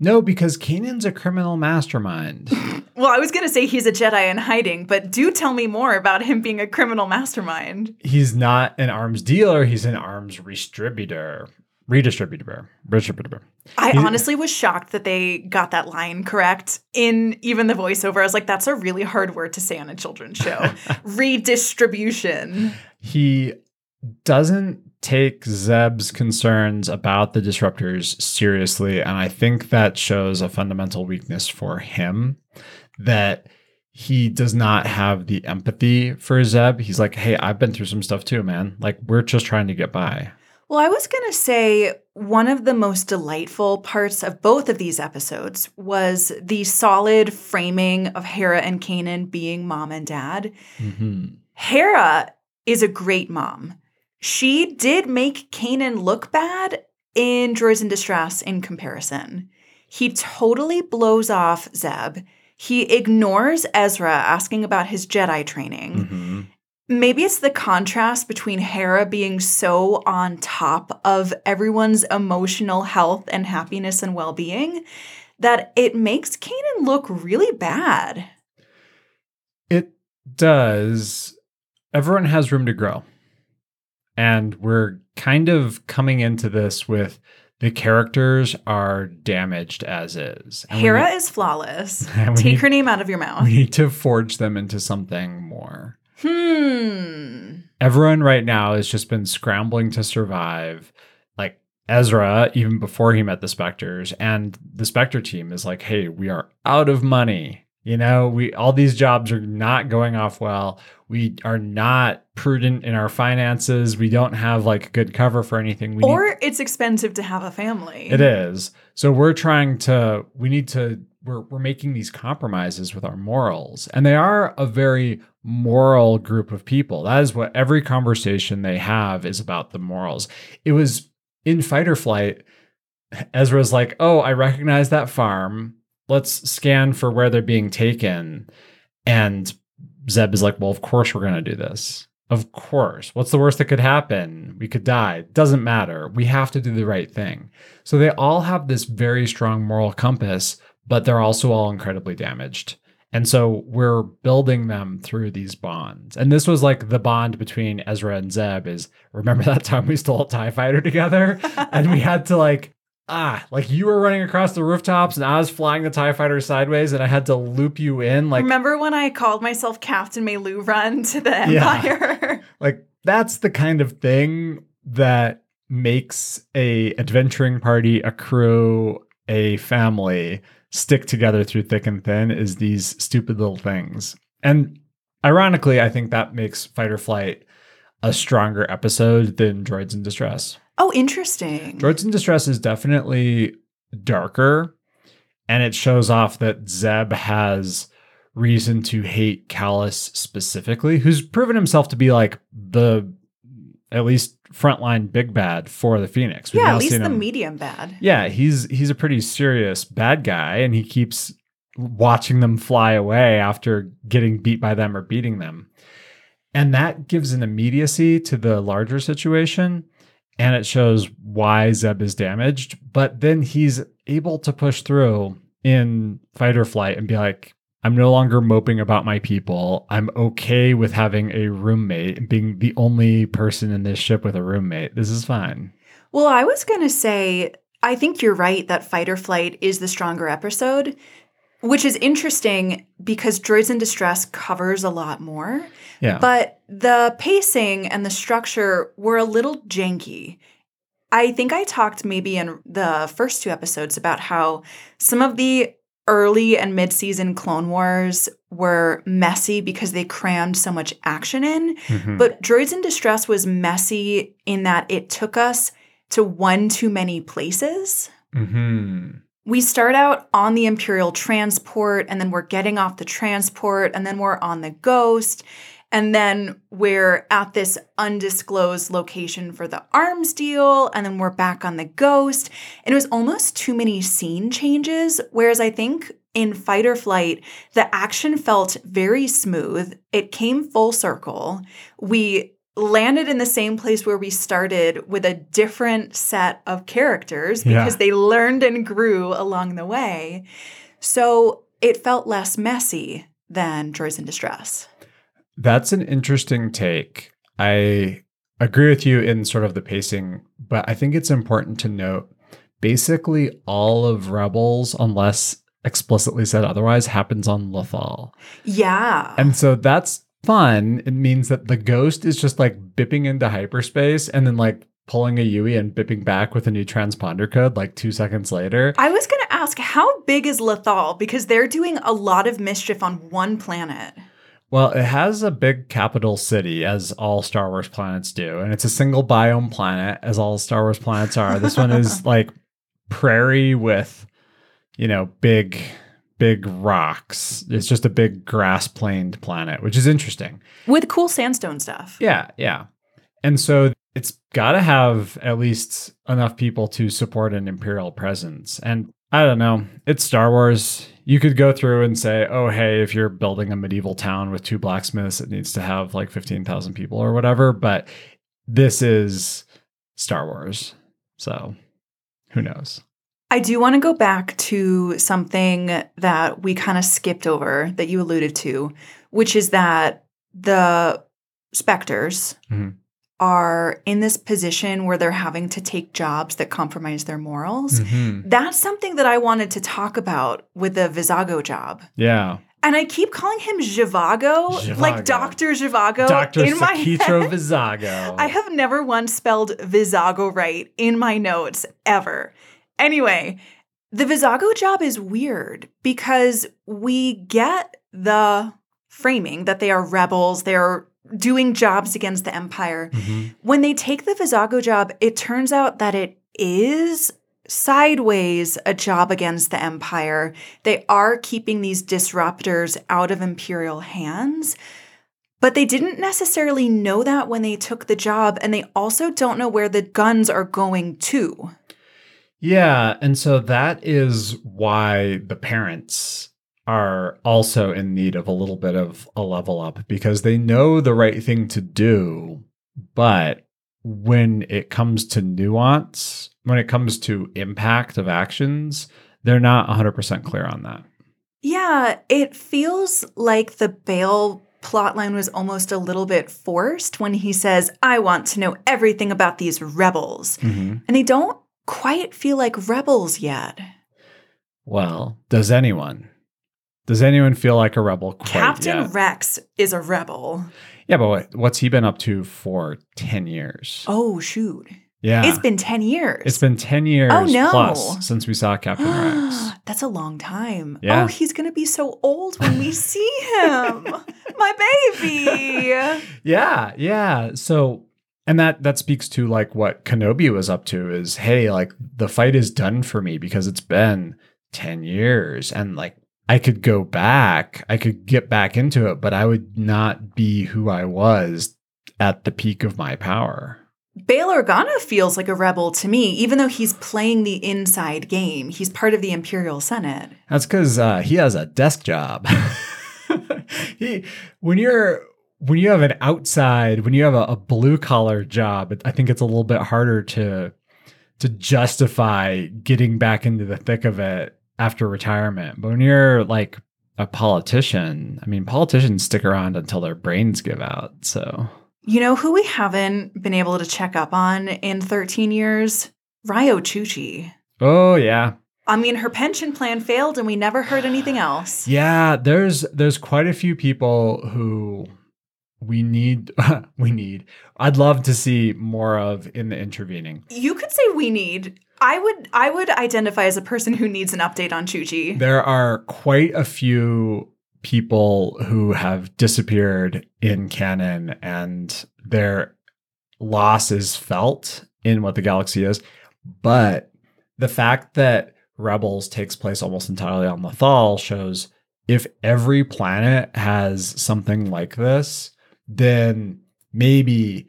No, because Kanan's a criminal mastermind. Well, I was going to say he's a Jedi in hiding, but do tell me more about him being a criminal mastermind. he's not an arms dealer, he's an arms redistributor. Redistributor. Redistributor. I honestly was shocked that they got that line correct in even the voiceover. I was like, that's a really hard word to say on a children's show. Redistribution. He doesn't take Zeb's concerns about the disruptors seriously. And I think that shows a fundamental weakness for him that he does not have the empathy for Zeb. He's like, hey, I've been through some stuff too, man. Like, we're just trying to get by. Well, I was going to say one of the most delightful parts of both of these episodes was the solid framing of Hera and Kanan being mom and dad. Mhm. Hera is a great mom. She did make Kanan look bad in Droids in Distress in comparison. He totally blows off Zeb. He ignores Ezra asking about his Jedi training. Mhm. Maybe it's the contrast between Hera being so on top of everyone's emotional health and happiness and well being that it makes Kanan look really bad. It does. Everyone has room to grow. And we're kind of coming into this with the characters are damaged as is. And Hera need- is flawless. Take need- her name out of your mouth. We need to forge them into something more. Hmm. Everyone right now has just been scrambling to survive. Like Ezra, even before he met the Spectres, and the Spectre team is like, hey, we are out of money. You know, we all these jobs are not going off well. We are not prudent in our finances. We don't have like good cover for anything. We need- Or it's expensive to have a family. it is. So we're trying to we need to we're we're making these compromises with our morals. And they are a very moral group of people. That is what every conversation they have is about the morals. It was in fighter flight Ezra's like, "Oh, I recognize that farm. Let's scan for where they're being taken." And Zeb is like, "Well, of course we're going to do this." Of course. What's the worst that could happen? We could die. Doesn't matter. We have to do the right thing. So they all have this very strong moral compass, but they're also all incredibly damaged. And so we're building them through these bonds. And this was like the bond between Ezra and Zeb is remember that time we stole a TIE fighter together? and we had to like, ah, like you were running across the rooftops and I was flying the TIE fighter sideways and I had to loop you in. Like, Remember when I called myself Captain Meiloorun to the Yeah. Empire? like that's the kind of thing that makes a adventuring party a crew a family stick together through thick and thin is these stupid little things and ironically i think that makes fighter flight a stronger episode than droids in distress oh, interesting. droids in distress is definitely darker and it shows off that zeb has reason to hate Callus specifically, who's proven himself to be like the at least frontline big bad for the Phoenix. We've yeah, at least seen the him- medium bad. Yeah, he's he's a pretty serious bad guy, and he keeps watching them fly away after getting beat by them or beating them. And that gives an immediacy to the larger situation. And it shows why Zeb is damaged. But then he's able to push through in fighter flight and be like, I'm no longer moping about my people. I'm okay with having a roommate being the only person in this ship with a roommate. This is fine. Well, I was going to say, I think you're right that Fighter Flight is the stronger episode, which is interesting because Droids in Distress covers a lot more. Yeah. But the pacing and the structure were a little janky. I think I talked maybe in the first two episodes about how some of the early and mid-season Clone Wars were messy because they crammed so much action in. Mhm. But Droids in Distress was messy in that it took us to one too many places. hmm we start out on the Imperial transport, and then we're getting off the transport, and then we're on the Ghost, and then we're at this undisclosed location for the arms deal, and then we're back on the Ghost. And it was almost too many scene changes, whereas I think in Fighter Flight, the action felt very smooth. It came full circle. We landed in the same place where we started with a different set of characters because Yeah. they learned and grew along the way. So it felt less messy than Droids in Distress. That's an interesting take. I agree with you in sort of the pacing, but I think it's important to note basically all of Rebels, unless explicitly said otherwise, happens on Lothal. Yeah. And so that's fun. It means that the ghost is just like bipping into hyperspace and then like pulling a Yui and bipping back with a new transponder code like two seconds later. I was going to ask, how big is Lothal? Because they're doing a lot of mischief on one planet. Well, it has a big capital city, as all Star Wars planets do, and it's a single biome planet, as all Star Wars planets are. This one is like prairie with, you know, big, big rocks. It's just a big grass planed planet, which is interesting. With cool sandstone stuff. Yeah, yeah. And so it's got to have at least enough people to support an imperial presence. And I don't know, it's Star Wars. You could go through and say, oh, hey, if you're building a medieval town with two blacksmiths, it needs to have like 15,000 people or whatever. But this is Star Wars. So who knows? I do want to go back to something that we kind of skipped over that you alluded to, which is that the Spectres Mhm. Are in this position where they're having to take jobs that compromise their morals. Mhm. That's something that I wanted to talk about with the Vizago job. Yeah. And I keep calling him Zhivago, Zhivago. like Dr. Zhivago Dr. in my head. Vizago. I have never once spelled Vizago right in my notes ever. Anyway, the Vizago job is weird because we get the framing that they are rebels, they're doing jobs against the Empire. Mhm. When they take the Vizago job, it turns out that it is sideways a job against the Empire. They are keeping these disruptors out of Imperial hands. But they didn't necessarily know that when they took the job, and they also don't know where the guns are going to. Yeah, and so that is why the parents are also in need of a little bit of a level up because they know the right thing to do, but when it comes to nuance, when it comes to impact of actions, they're not 100% clear on that. Yeah, it feels like the Bail plotline was almost a little bit forced when he says, I want to know everything about these rebels. Mhm. And they don't quite feel like rebels yet. Well, does anyone? Does anyone feel like a rebel Captain yet? Rex is a rebel. yeah, but what, what's he been up to for 10 years? Oh, shoot. yeah. It's been 10 years. It's been 10 years Oh, no. plus since we saw Captain Rex. That's a long time. Yeah. Oh, he's going to be so old when we see him. My baby. Yeah, yeah. So and that that speaks to like what Kenobi was up to is hey, like the fight is done for me because it's been 10 years and like I could go back, I could get back into it, but I would not be who I was at the peak of my power. Bail Organa feels like a rebel to me, even though he's playing the inside game. He's part of the Imperial Senate. That's because uh, he has a desk job. he, when you're when you have an outside, when you have a, a blue collar job, I think it's a little bit harder to to justify getting back into the thick of it after retirement. But when you're like a politician, I mean, politicians stick around until their brains give out. So You know who we haven't been able to check up on in 13 years? Riyo Chuchi. oh yeah, I mean, her pension plan failed and we never heard anything else. Yeah, there's there's quite a few people who we need we need. I'd love to see more of in the intervening. You could say we need. I would I would identify as a person who needs an update on Chuchi. There are quite a few people who have disappeared in canon and their loss is felt in what the galaxy is. But the fact that Rebels takes place almost entirely on Lothal shows if every planet has something like this, then maybe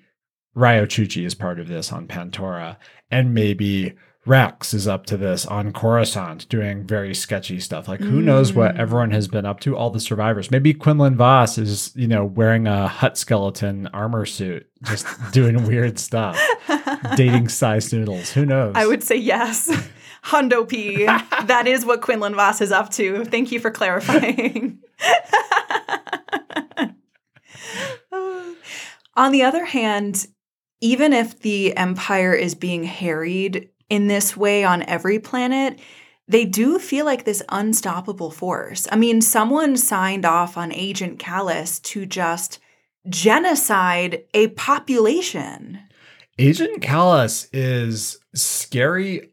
Riyo Chuchi is part of this on Pantora, and maybe Rex is up to this on Coruscant doing very sketchy stuff. Like who knows what Mm. everyone has been up to, all the survivors. Maybe Quinlan Vos is, you know, wearing a Hutt skeleton armor suit, just doing weird stuff, dating size noodles. Who knows? I would say yes. Hundo P. that is what Quinlan Vos is up to. Thank you for clarifying. On the other hand, even if the Empire is being harried in this way on every planet, they do feel like this unstoppable force. I mean, someone signed off on Agent Callus to just genocide a population. Agent Callus is scary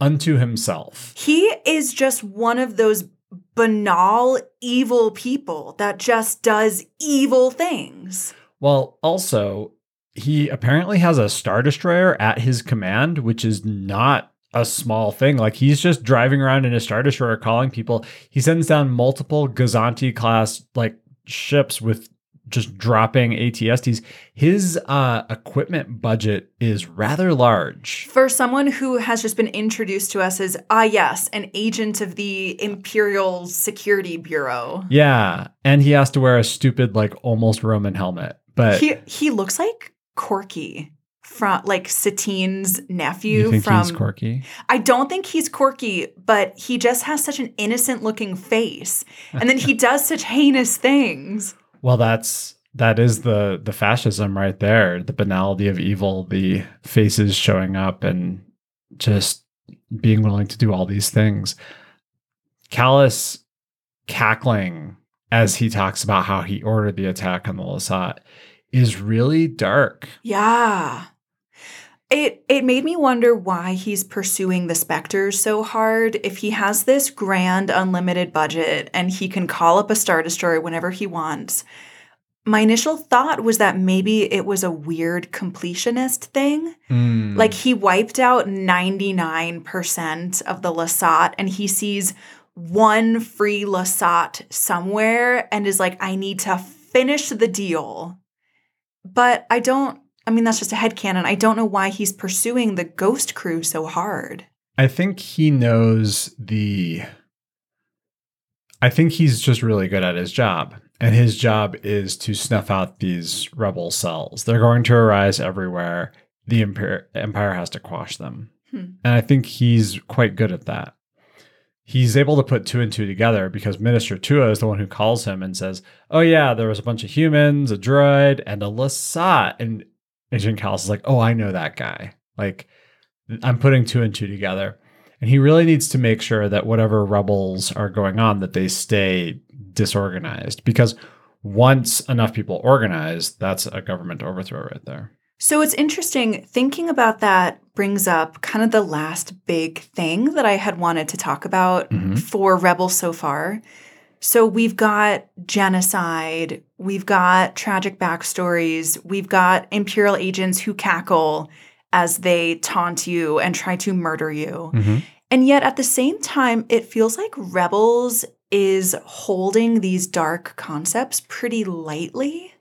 unto himself. He is just one of those banal, evil people that just does evil things. Well, also, he apparently has a Star Destroyer at his command, which is not a small thing. Like he's just driving around in a Star Destroyer calling people. He sends down multiple Gozanti class like ships with just dropping ATSTs. His uh, equipment budget is rather large. For someone who has just been introduced to us as, ah, yes, an agent of the Imperial Security Bureau. Yeah, and he has to wear a stupid like almost Roman helmet. But He he looks like Korkie from like Satine's nephew you think from he's quirky? I don't think he's quirky, but he just has such an innocent looking face. And then he does such heinous things. Well, that's that is the the fascism right there. The banality of evil, the faces showing up and just being willing to do all these things. Callus cackling as he talks about how he ordered the attack on the Lasat is really dark. Yeah. It it made me wonder why he's pursuing the Spectres so hard. If he has this grand unlimited budget and he can call up a star destroyer whenever he wants. My initial thought was that maybe it was a weird completionist thing. Mm. Like he wiped out 99% of the Lasat and he sees one free Lasat somewhere and is like, I need to finish the deal. But I don't, I mean, that's just a headcanon. I don't know why he's pursuing the ghost crew so hard. I think he knows the. I think he's just really good at his job. And his job is to snuff out these rebel cells. They're going to arise everywhere. The empire, empire has to quash them. Hmm. And I think he's quite good at that. He's able to put two and two together because Minister Tua is the one who calls him and says, Oh, yeah, there was a bunch of humans, a droid, and a Lasat. And Agent Callus is like, Oh, I know that guy. Like, I'm putting two and two together. And he really needs to make sure that whatever rebels are going on, that they stay disorganized. Because once enough people organize, that's a government overthrow right there. So it's interesting. Thinking about that brings up kind of the last big thing that I had wanted to talk about Mhm. for Rebels so far. So we've got genocide, we've got tragic backstories, we've got Imperial agents who cackle as they taunt you and try to murder you. Mhm. And yet at the same time, it feels like Rebels is holding these dark concepts pretty lightly.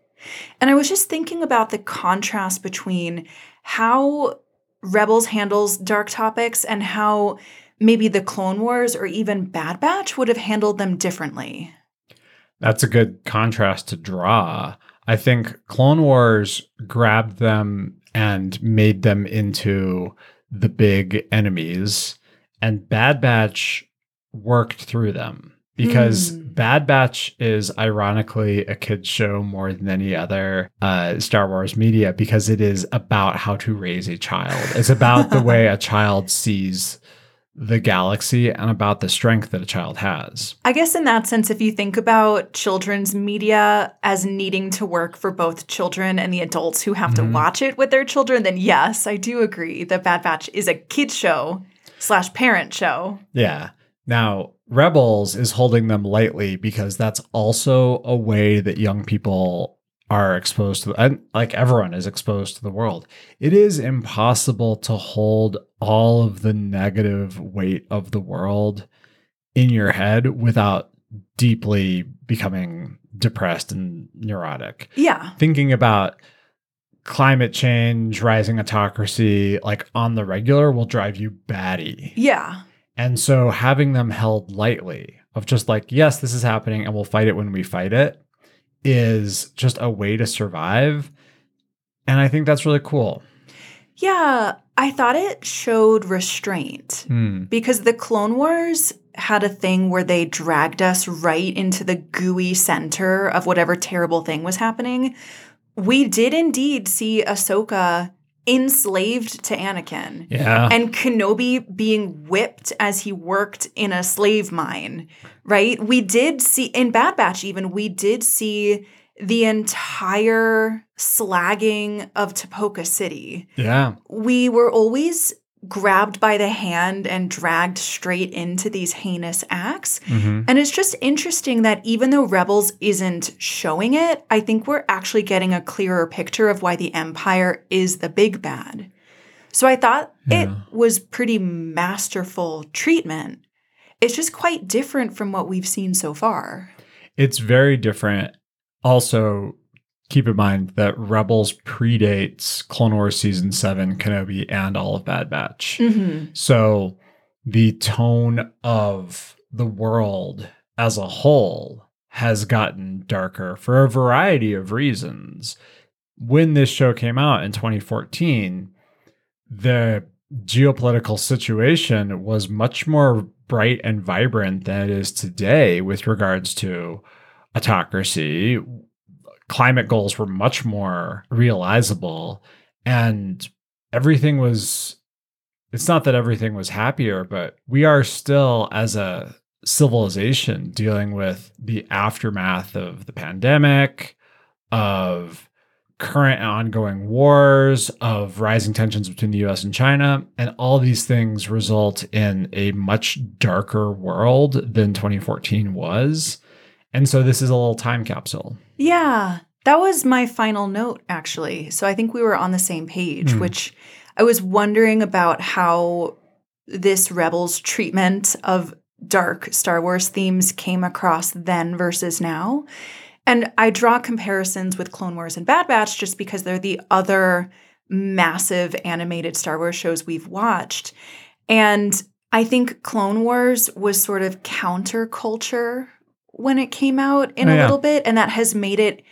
And I was just thinking about the contrast between how Rebels handles dark topics and how maybe the Clone Wars or even Bad Batch would have handled them differently. That's a good contrast to draw. I think Clone Wars grabbed them and made them into the big enemies, and Bad Batch worked through them because Hmm. Bad Batch is ironically a kid's show more than any other uh, Star Wars media because it is about how to raise a child. It's about the way a child sees the galaxy and about the strength that a child has. I guess in that sense, if you think about children's media as needing to work for both children and the adults who have Mhm. to watch it with their children, then yes, I do agree that Bad Batch is a kid show slash parent show. Yeah. Now, Rebels is holding them lightly because that's also a way that young people are exposed to, and like everyone is exposed to the world. It is impossible to hold all of the negative weight of the world in your head without deeply becoming depressed and neurotic. Yeah. Thinking about climate change, rising autocracy, like on the regular will drive you batty. Yeah. And so having them held lightly of just like, yes, this is happening and we'll fight it when we fight it is just a way to survive. And I think that's really cool. Yeah. I thought it showed restraint Hmm. because the Clone Wars had a thing where they dragged us right into the gooey center of whatever terrible thing was happening. We did indeed see Ahsoka enslaved to Anakin. Yeah. and Kenobi being whipped as he worked in a slave mine, right? We did see in Bad Batch, even, we did see the entire slagging of Tipoca City. yeah. We were always grabbed by the hand and dragged straight into these heinous acts. hmm And it's just interesting that even though Rebels isn't showing it, I think we're actually getting a clearer picture of why the Empire is the big bad. So I thought it was pretty masterful treatment. It's just quite different from what we've seen so far. It's very different. Also, keep in mind that Rebels predates Clone Wars Season 7, Kenobi, and all of Bad Batch. Mm-hmm. So the tone of the world as a whole has gotten darker for a variety of reasons. When this show came out in 2014, the geopolitical situation was much more bright and vibrant than it is today with regards to autocracy. Climate goals were much more realizable, and everything was it's not that everything was happier, but we are still, as a civilization, dealing with the aftermath of the pandemic, of current and ongoing wars, of rising tensions between the US and China. And all these things result in a much darker world than 2014 was. And so this is a little time capsule. Yeah, that was my final note, actually. So I think we were on the same page, Hmm. which I was wondering about how this Rebels treatment of dark Star Wars themes came across then versus now. And I draw comparisons with Clone Wars and Bad Batch just because they're the other massive animated Star Wars shows we've watched. And I think Clone Wars was sort of counterculture when it came out in Oh, a yeah. little bit, and that has made it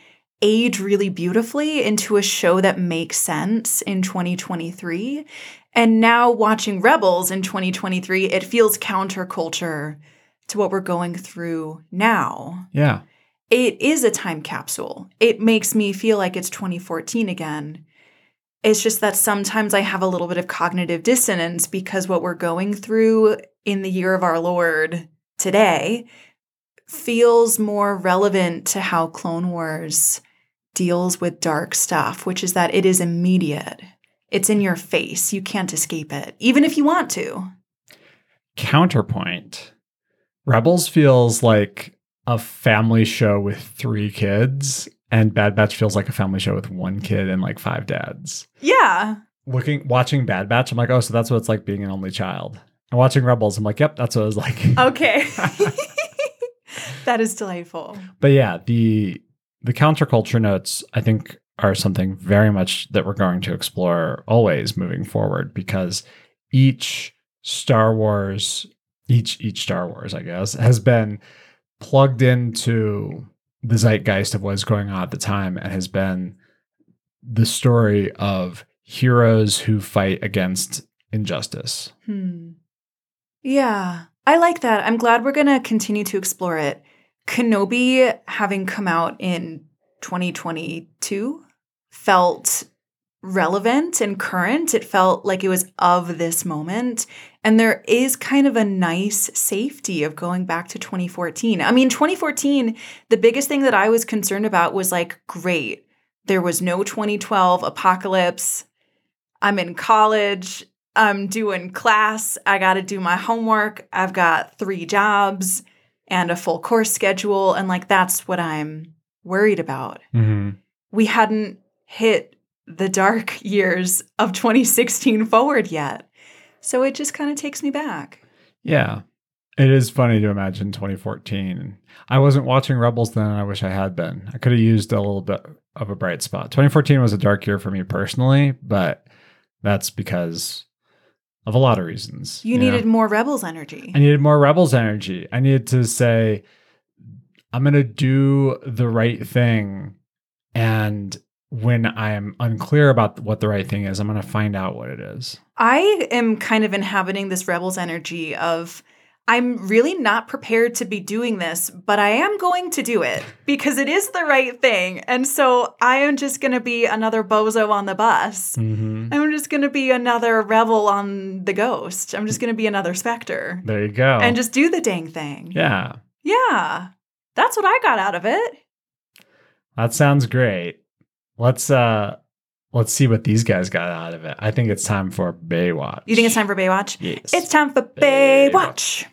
age really beautifully into a show that makes sense in 2023. And now watching Rebels in 2023, it feels counterculture to what we're going through now. Yeah. It is a time capsule. It makes me feel like it's 2014 again. It's just that sometimes I have a little bit of cognitive dissonance because what we're going through in the year of our Lord today feels more relevant to how Clone Wars deals with dark stuff, which is that it is immediate. It's in your face. You can't escape it, even if you want to. Counterpoint Rebels feels like a family show with three kids, and Bad Batch feels like a family show with one kid and like five dads. Yeah. Looking, watching Bad Batch, I'm like, oh, so that's what it's like being an only child. And watching Rebels, I'm like, yep, that's what it was like. Okay. that is delightful. but yeah, the the counterculture notes, I think, are something very much that we're going to explore always moving forward because each Star Wars, each each Star Wars, I guess, has been plugged into the zeitgeist of what's going on at the time and has been the story of heroes who fight against injustice. Hmm. Yeah, I like that. I'm glad we're going to continue to explore it. Kenobi, having come out in 2022, felt relevant and current. It felt like it was of this moment. And there is kind of a nice safety of going back to 2014. I mean, 2014, the biggest thing that I was concerned about was like, great, there was no 2012 apocalypse. I'm in college. I'm doing class. I got to do my homework. I've got three jobs and a full course schedule. And like, that's what I'm worried about. Mm-hmm. We hadn't hit the dark years of 2016 forward yet. So it just kind of takes me back. Yeah. It is funny to imagine 2014. I wasn't watching Rebels then, and I wish I had been. I could have used a little bit of a bright spot. 2014 was a dark year for me personally, but that's because of a lot of reasons. You, know? needed more Rebels energy. I needed more Rebels energy. I needed to say, I'm going to do the right thing. And when I'm unclear about what the right thing is, I'm going to find out what it is. I am kind of inhabiting this Rebels energy of I'm really not prepared to be doing this, but I am going to do it because it is the right thing. And so I am just going to be another bozo on the bus. Mm-hmm. I'm just going to be another rebel on the ghost. I'm just going to be another Spectre There you go. and just do the dang thing. yeah, Yeah. That's what I got out of it. that sounds great. Let's uh let's see what these guys got out of it. I think it's time for Baywatch. You think it's time for Baywatch? Yes. It's time for Baywatch. Baywatch.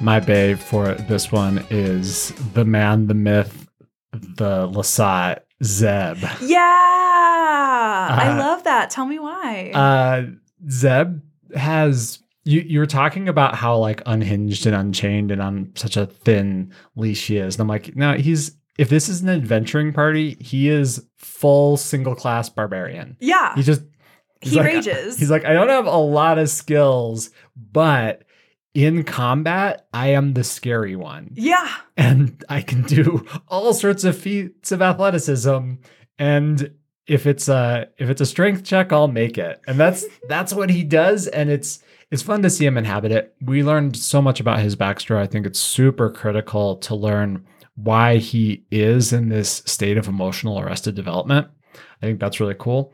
My bae for this one is the man, the myth, the Lasat, Zeb. Yeah. I Uh, love that. Tell me why. Uh, Zeb has you. You were talking about how like unhinged and unchained and on such a thin leash he is, and I'm like, no, he's if this is an adventuring party, he is full single class barbarian. yeah. He just He like- rages. He's like, I don't have a lot of skills, but in combat, I am the scary one yeah. and I can do all sorts of feats of athleticism. And if it's a if it's a strength check, I'll make it. And that's that's what he does. And it's it's fun to see him inhabit it. We learned so much about his backstory. I think it's super critical to learn why he is in this state of emotional arrested development. I think that's really cool.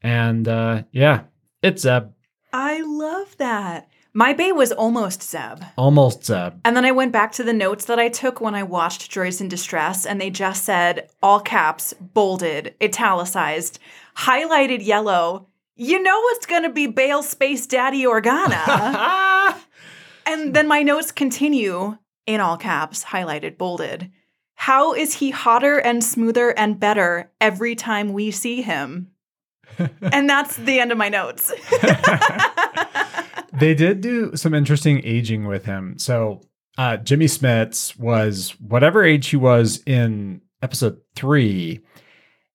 And uh, yeah, it's Zeb, I love that. My bae was almost Zeb. almost Zeb. And then I went back to the notes that I took when I watched Droids in Distress, and they just said all caps, bolded, italicized, highlighted yellow. You know it's going to be Bail Space Daddy Organa. and then my notes continue in all caps, highlighted, bolded. How is he hotter and smoother and better every time we see him? and that's the end of my notes. they did do some interesting aging with him. So uh, Jimmy Smits was whatever age he was in episode three.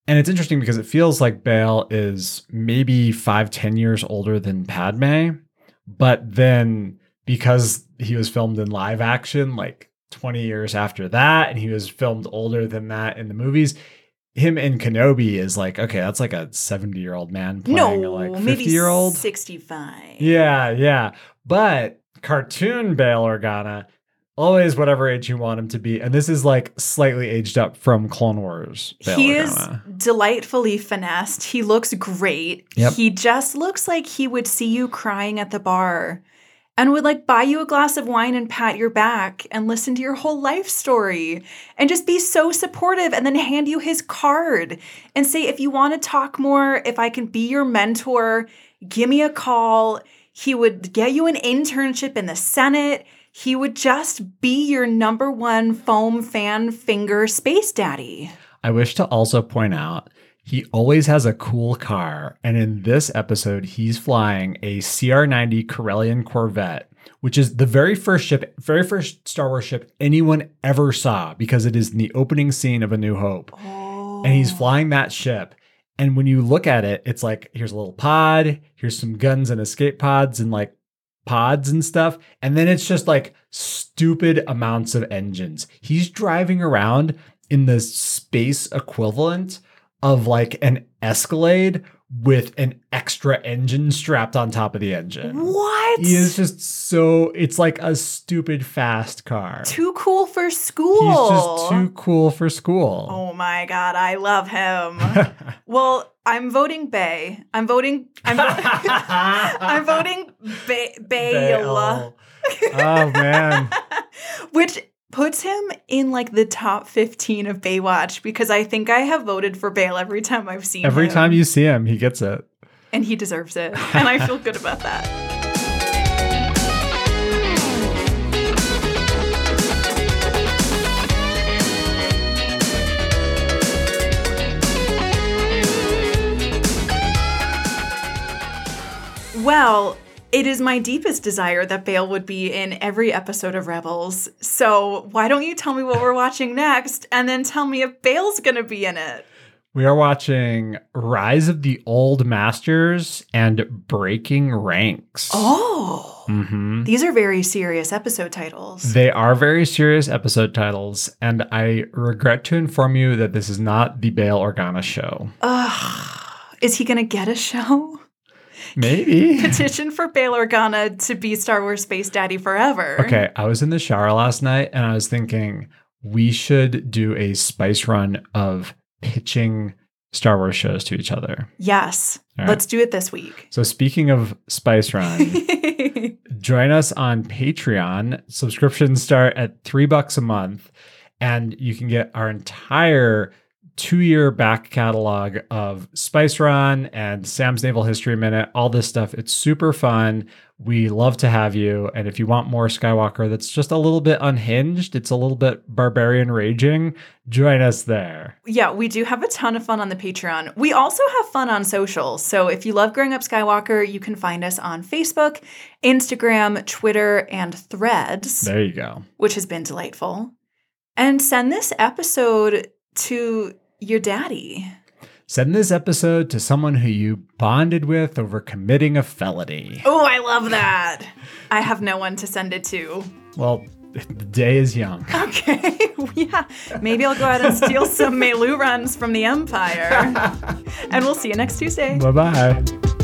And it's interesting because it feels like Bail is maybe five, ten years older than Padme. But then because he was filmed in live action, like 20 years after that, and he was filmed older than that in the movies, him and Kenobi is like, okay, that's like a 70 year old man playing no, a like 50 maybe year old. 65. Yeah, yeah. But cartoon Bail Organa, always whatever age you want him to be. And this is like slightly aged up from Clone Wars. Bail He is delightfully finessed. He looks great. Yep. He just looks like he would see you crying at the bar and would like buy you a glass of wine and pat your back and listen to your whole life story and just be so supportive and then hand you his card and say, if you want to talk more, if I can be your mentor, give me a call. He would get you an internship in the Senate. He would just be your number one foam fan finger space daddy. I wish to also point out he always has a cool car. And in this episode, he's flying a CR 90 Corellian Corvette, which is the very first ship, very first Star Wars ship anyone ever saw because it is in the opening scene of A New Hope. and he's oh. flying that ship. And when you look at it, it's like here's a little pod, here's some guns and escape pods and like pods and stuff. And then it's just like stupid amounts of engines. He's driving around in the space equivalent of like an Escalade with an extra engine strapped on top of the engine. What? He is just so it's like a stupid fast car. too cool for school. He's just too cool for school. Oh my god, I love him. well, I'm voting Bay. I'm voting. I'm, vo- I'm voting Bay. Bail. Oh man. which puts him in like the top 15 of Baywatch because I think I have voted for Bail every time I've seen every him. Every time you see him, he gets it. And he deserves it. and I feel good about that. Well, it is my deepest desire that Bail would be in every episode of Rebels. So why don't you tell me what we're watching next and then tell me if Bail's going to be in it? We are watching Rise of the Old Masters and Breaking Ranks. Oh. hmm These are very serious episode titles. They are very serious episode titles, and I regret to inform you that this is not the Bail Organa show. Ugh. Is he going to get a show? Maybe. Petition for Bail Organa to be Star Wars Space Daddy forever. Okay, I was in the shower last night and I was thinking we should do a spice run of pitching Star Wars shows to each other. Yes. Right. Let's do it this week. So speaking of spice run, join us on Patreon. Subscriptions start at three bucks a month, and you can get our entire two year back catalog of Spice Run and Sam's Naval History Minute, all this stuff. It's super fun. We love to have you. And if you want more Skywalker that's just a little bit unhinged, it's a little bit barbarian raging, join us there. Yeah, we do have a ton of fun on the Patreon. We also have fun on social. So if you love Growing Up Skywalker, you can find us on Facebook, Instagram, Twitter, and Threads, There you go. which has been delightful. And send this episode to your daddy. Send this episode to someone who you bonded with over committing a felony. Oh, I love that. I have no one to send it to. Well, the day is young. Okay, yeah. Maybe I'll go out and steal some Meilooruns from the Empire. and we'll see you next Tuesday. Bye bye.